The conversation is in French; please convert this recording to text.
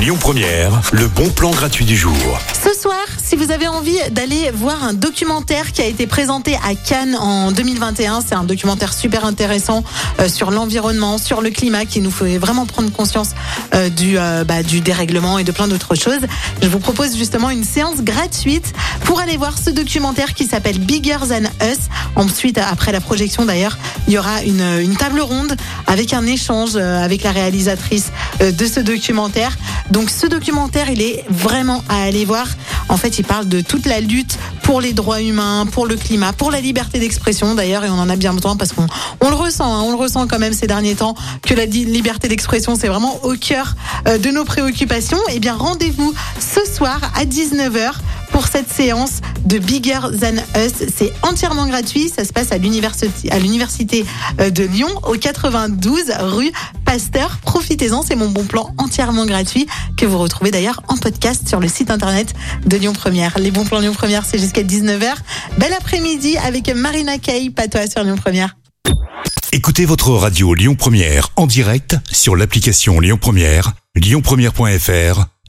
Lyon Première, le bon plan gratuit du jour. Ce soir, si vous avez envie d'aller voir un documentaire qui a été présenté à Cannes en 2021, c'est un documentaire super intéressant euh, sur l'environnement, sur le climat, qui nous fait vraiment prendre conscience euh, du, euh, bah, du dérèglement et de plein d'autres choses. Je vous propose justement une séance gratuite pour aller voir ce documentaire qui s'appelle Bigger Than Us. Ensuite, après la projection d'ailleurs, il y aura une, une table ronde avec un échange avec la réalisatrice de ce documentaire. Donc ce documentaire, il est vraiment à aller voir. En fait, il parle de toute la lutte pour les droits humains, pour le climat, pour la liberté d'expression d'ailleurs, et on en a bien besoin parce qu'on on le ressent, hein, on le ressent quand même ces derniers temps que la liberté d'expression c'est vraiment au cœur euh, de nos préoccupations. Et bien rendez-vous ce soir à 19h pour cette séance de Bigger Than Us. C'est entièrement gratuit. Ça se passe à l'université, euh, de Lyon, au 92 rue Pasteur. Profitez-en, c'est mon bon plan entièrement gratuit que vous retrouvez d'ailleurs en podcast sur le site internet de Lyon Première. Les bons plans Lyon Première, c'est jusqu'à 19h. Bel après-midi avec Marina Kay, patois sur Lyon Première. Écoutez votre radio Lyon Première en direct sur l'application Lyon Première, lyonpremière.fr